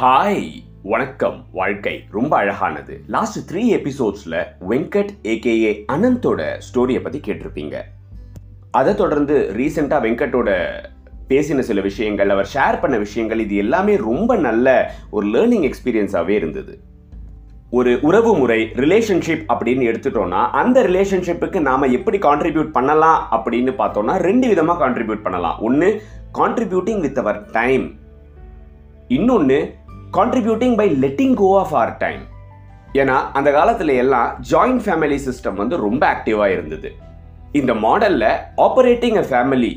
Hi வணக்கம். வாழ்க்கை ரொம்ப அழகானது. லாஸ்ட் த்ரீ எபிசோட்ஸில் வெங்கட் ஏகேஏ அனந்தோட ஸ்டோரியை பற்றி கேட்டிருப்பீங்க. அதை தொடர்ந்து ரீசெண்டாக வெங்கட்டோட பேசின சில விஷயங்கள் அவர் ஷேர் பண்ண விஷயங்கள் இது எல்லாமே ரொம்ப நல்ல ஒரு லேர்னிங் எக்ஸ்பீரியன்ஸாகவே இருந்தது. ஒரு உறவு முறை ரிலேஷன்ஷிப் அப்படின்னு எடுத்துட்டோம்னா அந்த ரிலேஷன்ஷிப்புக்கு நாம எப்படி கான்ட்ரிபியூட் பண்ணலாம் அப்படின்னு பார்த்தோம்னா ரெண்டு விதமாக கான்ட்ரிபியூட் பண்ணலாம். ஒன்று கான்ட்ரிபியூட்டிங் வித் அவர் டைம் இன்னொன்று contributing by letting go of our time ஏன்னா அந்த காலத்துல எல்லாம் ஜாயிண்ட் ஃபேமிலி சிஸ்டம் வந்து ரொம்ப ஆக்டிவாக இருந்தது. இந்த மாடல்ல operating a family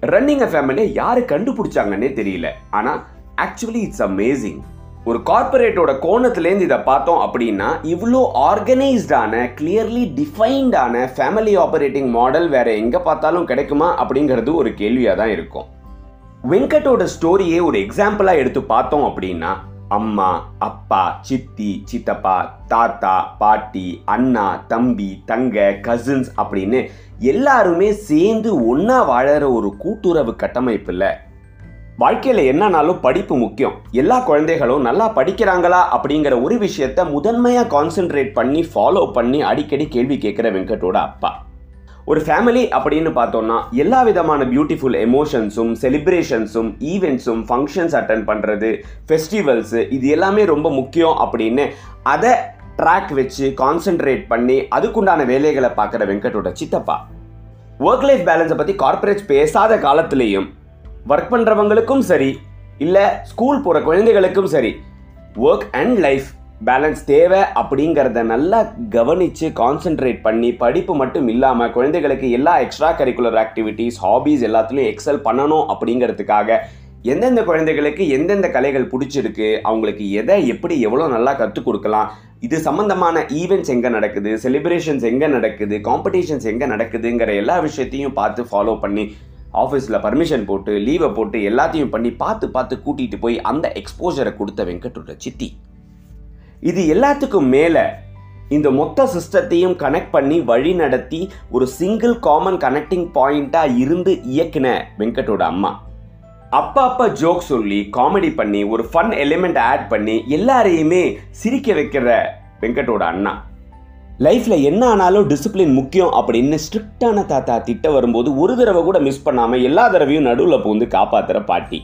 running a ஃபேமிலியை யாரு கண்டுபிடிச்சாங்கன்னே தெரியல. ஆனா ஆக்சுவலி இட்ஸ் அமேசிங் ஒரு கார்பரேட்டோட கோணத்துலேருந்து இதை பார்த்தோம் அப்படின்னா இவ்வளோ ஆர்கனைஸ்டான கிளியர்லி டிஃபைன்டான ஃபேமிலி ஆப்பரேட்டிங் மாடல் வேற எங்கே பார்த்தாலும் கிடைக்குமா அப்படிங்கிறது ஒரு கேள்வியாக தான் இருக்கும். வெங்கட்டோட ஸ்டோரியே ஒரு எக்ஸாம்பிளாக எடுத்து பார்த்தோம் அப்படின்னா அம்மா அப்பா சித்தி சித்தப்பா தாத்தா பாட்டி அண்ணா தம்பி தங்க கசின்ஸ் அப்படின்னு எல்லாருமே சேர்ந்து ஒன்றா வாழற ஒரு கூட்டுறவு கட்டமைப்புல வாழ்க்கையில என்னன்னாலும் படிப்பு முக்கியம். எல்லா குழந்தைகளும் நல்லா படிக்கிறாங்களா அப்படிங்கிற ஒரு விஷயத்த முதன்மையா கான்சென்ட்ரேட் பண்ணி ஃபாலோ பண்ணி அடிக்கடி கேள்வி கேட்கிற வெங்கட்டோட அப்பா. ஒரு ஃபேமிலி அப்படின்னு பார்த்தோம்னா எல்லா விதமான பியூட்டிஃபுல் எமோஷன்ஸும் செலிப்ரேஷன்ஸும் ஈவெண்ட்ஸும் ஃபங்க்ஷன்ஸ் அட்டன் பண்ணுறது ஃபெஸ்டிவல்ஸு இது எல்லாமே ரொம்ப முக்கியம் அப்படின்னு அதை ட்ராக் வச்சு கான்சென்ட்ரேட் பண்ணி அதுக்குண்டான வேலைகளை பார்க்குற வெங்கட்டோட சித்தப்பா. ஒர்க் லைஃப் பேலன்ஸை பற்றி கார்பரேட் பேசாத காலத்துலேயும் ஒர்க் பண்ணுறவங்களுக்கும் சரி இல்லை ஸ்கூல் போகிற குழந்தைகளுக்கும் சரி ஒர்க் அண்ட் லைஃப் பேலன்ஸ் தேவை அப்படிங்கிறத நல்லா கவனித்து கான்சென்ட்ரேட் பண்ணி படிப்பு மட்டும் இல்லாமல் குழந்தைகளுக்கு எல்லா எக்ஸ்ட்ரா கரிக்குலர் ஆக்டிவிட்டீஸ் ஹாபீஸ் எல்லாத்துலேயும் எக்ஸல் பண்ணணும் அப்படிங்கிறதுக்காக எந்தெந்த குழந்தைகளுக்கு எந்தெந்த கலைகள் பிடிச்சிருக்கு அவங்களுக்கு எதை எப்படி எவ்வளோ நல்லா கற்றுக் கொடுக்கலாம் இது சம்மந்தமான ஈவெண்ட்ஸ் எங்கே நடக்குது செலிப்ரேஷன்ஸ் எங்கே நடக்குது காம்படிஷன்ஸ் எங்கே நடக்குதுங்கிற எல்லா விஷயத்தையும் பார்த்து ஃபாலோ பண்ணி ஆஃபீஸில் பர்மிஷன் போட்டு லீவை போட்டு எல்லாத்தையும் பண்ணி பார்த்து பார்த்து கூட்டிகிட்டு போய் அந்த எக்ஸ்போஜரை கொடுத்த வெங்கட்டோட சித்தி. இது எல்லாத்துக்கும் மேலே இந்த மொத்த சிஸ்டத்தையும் கனெக்ட் பண்ணி வழி நடத்தி ஒரு சிங்கிள் காமன் கனெக்டிங் பாயிண்ட்டாக இருந்து இயக்குன வெங்கட்டோட அம்மா. அப்பா அப்பா ஜோக் சொல்லி காமெடி பண்ணி ஒரு ஃபன் எலிமெண்ட் ஆட் பண்ணி எல்லாரையுமே சிரிக்க வைக்கிற வெங்கட்டோட அண்ணா. லைஃப்பில் என்ன ஆனாலும் டிசிப்ளின் முக்கியம் அப்படின்னு ஸ்ட்ரிக்டான தாத்தா திட்ட வரும்போது ஒரு தடவை கூட மிஸ் பண்ணாமல் எல்லா தடவையும் நடுவில் பூந்து காப்பாற்றுற பாட்டி.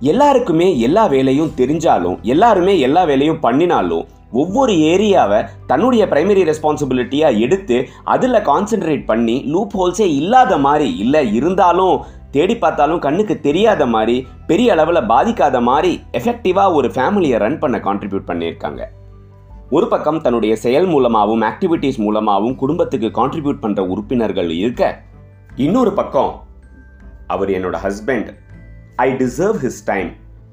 எல்லாருக்குமே எல்லா வேலையும் தெரிஞ்சாலும் எல்லாருமே எல்லா வேலையும் பண்ணினாலும் ஒவ்வொரு ஏரியாவை தன்னுடைய பிரைமரி ரெஸ்பான்சிபிலிட்டியாக எடுத்து அதில் கான்சென்ட்ரேட் பண்ணி லூப் ஹோல்ஸே இல்லாத மாதிரி இல்லை இருந்தாலும் தேடி பார்த்தாலும் கண்ணுக்கு தெரியாத மாதிரி பெரிய அளவில் பாதிக்காத மாதிரி எஃபெக்டிவாக ஒரு ஃபேமிலியை ரன் பண்ண கான்ட்ரிபியூட் பண்ணியிருக்காங்க. ஒரு பக்கம் தன்னுடைய செயல் மூலமாகவும் ஆக்டிவிட்டீஸ் மூலமாகவும் குடும்பத்துக்கு கான்ட்ரிபியூட் பண்ணுற உறுப்பினர்கள் இருக்க இன்னொரு பக்கம் அவர் என்னோட husband I deserve his time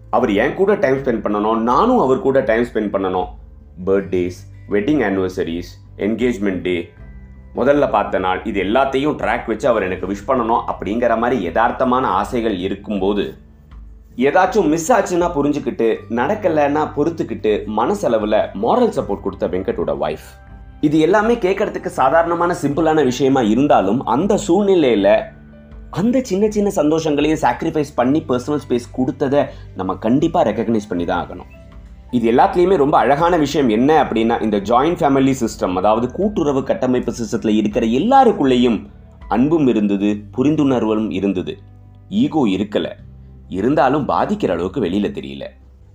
அவர் என் கூட டைம் ஸ்பெண்ட் பண்ணணும். நானும் அவர் கூட டைம் ஸ்பெண்ட் பண்ணணும். Birthdays wedding anniversaries engagement day முதல்ல பார்த்த நாள் இது எல்லாத்தையும் ட்ராக் வச்சு அவர் எனக்கு விஷ் பண்ணணும் அப்படிங்கிற மாதிரி யதார்த்தமான ஆசைகள் இருக்கும்போது ஏதாச்சும் மிஸ் ஆச்சுன்னா புரிஞ்சுக்கிட்டு நடக்கலைன்னா பொறுத்துக்கிட்டு மனசளவில் மாரல் சப்போர்ட் கொடுத்த வெங்கட்டோட ஒய்ஃப் இது எல்லாமே கேட்கறதுக்கு சாதாரணமான சிம்பிளான விஷயமா இருந்தாலும் அந்த சூழ்நிலையில் அந்த சின்ன சின்ன சந்தோஷங்களையும் சாக்ரிஃபைஸ் பண்ணி பர்சனல் ஸ்பேஸ் கொடுத்ததை நம்ம கண்டிப்பாக ரெக்கக்னைஸ் பண்ணி தான் ஆகணும். இது எல்லாத்துலேயுமே ரொம்ப அழகான விஷயம் என்ன அப்படின்னா இந்த ஜாயிண்ட் ஃபேமிலி சிஸ்டம் அதாவது கூட்டுறவு கட்டமைப்பு சிஸ்டத்தில் இருக்கிற எல்லாருக்குள்ளேயும் அன்பும் இருந்தது புரிந்துணர்வும் இருந்தது. ஈகோ இருக்கலை. இருந்தாலும் பாதிக்கிற அளவுக்கு வெளியில் தெரியல.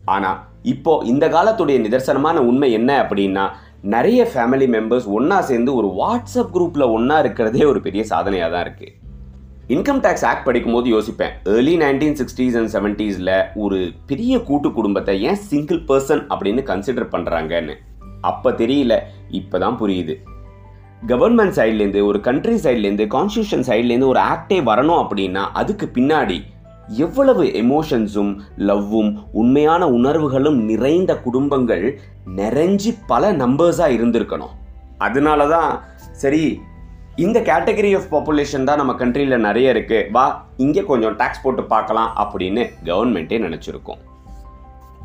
ஆனால் இப்போ இந்த காலத்துடைய நிதர்சனமான உண்மை என்ன அப்படின்னா நிறைய ஃபேமிலி மெம்பர்ஸ் ஒன்றா சேர்ந்து ஒரு வாட்ஸ்அப் குரூப்பில் ஒன்றா இருக்கிறதே ஒரு பெரிய சாதனையாக தான் இருக்குது இன்கம் டேக்ஸ் ஆக்ட் படிக்கும்போது யோசிப்பேன். ஏர்லி நைன்டீன் சிக்ஸ்டீஸ் அண்ட் செவன்ட்டீஸில் ஒரு பெரிய கூட்டு குடும்பத்தை ஏன் சிங்கிள் பர்சன் அப்படின்னு கன்சிடர் பண்ணுறாங்கன்னு அப்போ தெரியல இப்போ தான் புரியுது கவர்மெண்ட் சைட்லேருந்து ஒரு கண்ட்ரி சைட்லேருந்து கான்ஸ்டியூஷன் சைட்லேருந்து ஒரு ஆக்டே வரணும் அப்படின்னா அதுக்கு பின்னாடி எவ்வளவு எமோஷன்ஸும் லவ்வும் உண்மையான உணர்வுகளும் நிறைந்த குடும்பங்கள் நிறைஞ்சி பல நம்பர்ஸாக இருந்திருக்கணும். அதனால தான் சரி இந்த கேட்டகரி ஆஃப் பாப்புலேஷன் தான் நம்ம கண்ட்ரியில் நிறைய இருக்குது வா இங்கே கொஞ்சம் டேக்ஸ் போட்டு பார்க்கலாம் அப்படின்னு கவர்மெண்ட்டே நினச்சிருக்கோம்.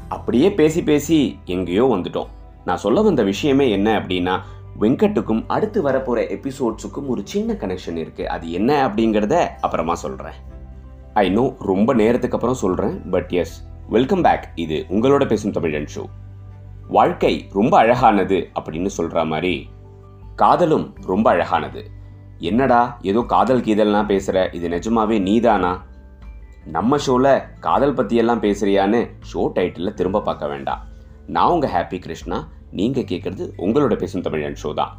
அப்படியே பேசி பேசி எங்கேயோ வந்துட்டோம். நான் சொல்ல வந்த விஷயமே என்ன அப்படின்னா வெங்கட்டுக்கும் அடுத்து வரப்போகிற எபிசோட்ஸுக்கும் ஒரு சின்ன கனெக்ஷன் இருக்குது அது என்ன அப்படிங்கிறத அப்புறமா சொல்கிறேன் ஐ நோ ரொம்ப நேரத்துக்கு அப்புறம் சொல்கிறேன் பட் எஸ் வெல்கம் பேக் இது உங்களோட பேசும் தமிழன் ஷோ வாழ்க்கை ரொம்ப அழகானது அப்படின்னு சொல்கிற மாதிரி காதலும் ரொம்ப அழகானது. என்னடா ஏதோ காதல் கீதல்லாம் பேசுகிற இது நிஜமாவே நீதானா? நம்ம ஷோவில் காதல் பற்றியெல்லாம் பேசுகிறியான்னு ஷோ டைட்டிலில் திரும்ப பார்க்க வேண்டாம். நான் உங்கள் ஹாப்பி கிருஷ்ணா நீங்கள் கேட்குறது உங்களோட பேசும் தமிழன் ஷோ தான்.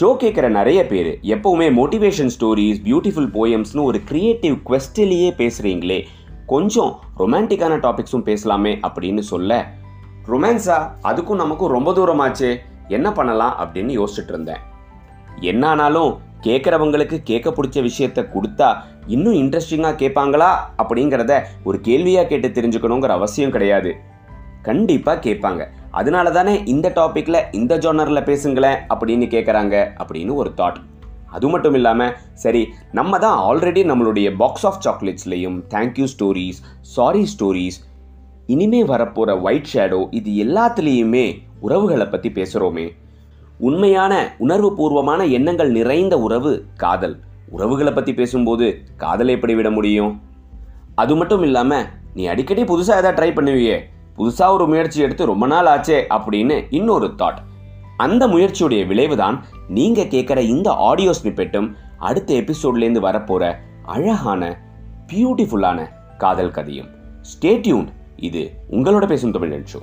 ஷோ கேட்குற நிறைய பேர் எப்போவுமே மோட்டிவேஷன் ஸ்டோரிஸ் பியூட்டிஃபுல் போயம்ஸ்னு ஒரு க்ரியேட்டிவ் குவெஸ்டிலேயே பேசுகிறீங்களே கொஞ்சம் ரொமான்டிக்கான டாபிக்ஸும் பேசலாமே அப்படின்னு சொல்ல. ரொமான்ஸா அதுக்கும் நமக்கும் ரொம்ப தூரமாச்சே. என்ன பண்ணலாம் அப்படின்னு யோசிச்சுட்டு இருந்தேன். என்ன ஆனாலும் கேட்குறவங்களுக்கு கேட்க பிடிச்ச விஷயத்த கொடுத்தா இன்னும் இன்ட்ரெஸ்டிங்காக கேட்பாங்களா அப்படிங்கிறத ஒரு கேள்வியாக கேட்டு தெரிஞ்சுக்கணுங்கிற அவசியம் கிடையாது. கண்டிப்பாக கேட்பாங்க. அதனால தானே இந்த டாப்பிக்கில் இந்த ஜோனரில் பேசுங்களேன் அப்படின்னு கேட்குறாங்க அப்படின்னு ஒரு தாட் அது மட்டும் இல்லாமல் சரி நம்ம தான் ஆல்ரெடி நம்மளுடைய box of சாக்லேட்ஸ்லேயும் thank you stories sorry stories இனிமே வரப்போகிற ஒயிட் ஷேடோ இது எல்லாத்துலேயுமே உறவுகளை பற்றி பேசுகிறோமே உண்மையான உணர்வு பூர்வமான எண்ணங்கள் நிறைந்த உறவு காதல். உறவுகளை பற்றி பேசும்போது காதலை எப்படி விட முடியும்? அது மட்டும் இல்லாமல் நீ அடிக்கடி புதுசாக எதாவது ட்ரை பண்ணுவியே. புதுசாக ஒரு முயற்சி எடுத்து ரொம்ப நாள் ஆச்சே அப்படின்னு இன்னொரு தாட் அந்த முயற்சியுடைய விளைவு தான் நீங்கள் கேட்குற இந்த ஆடியோ ஸ்னிப்பெட்டும் அடுத்த எபிசோட்லேருந்து வரப்போகிற அழகான பியூட்டிஃபுல்லான காதல் கதையும். ஸ்டேட்யூன் இது உங்களோட பேசும் தமிழ் ஷோ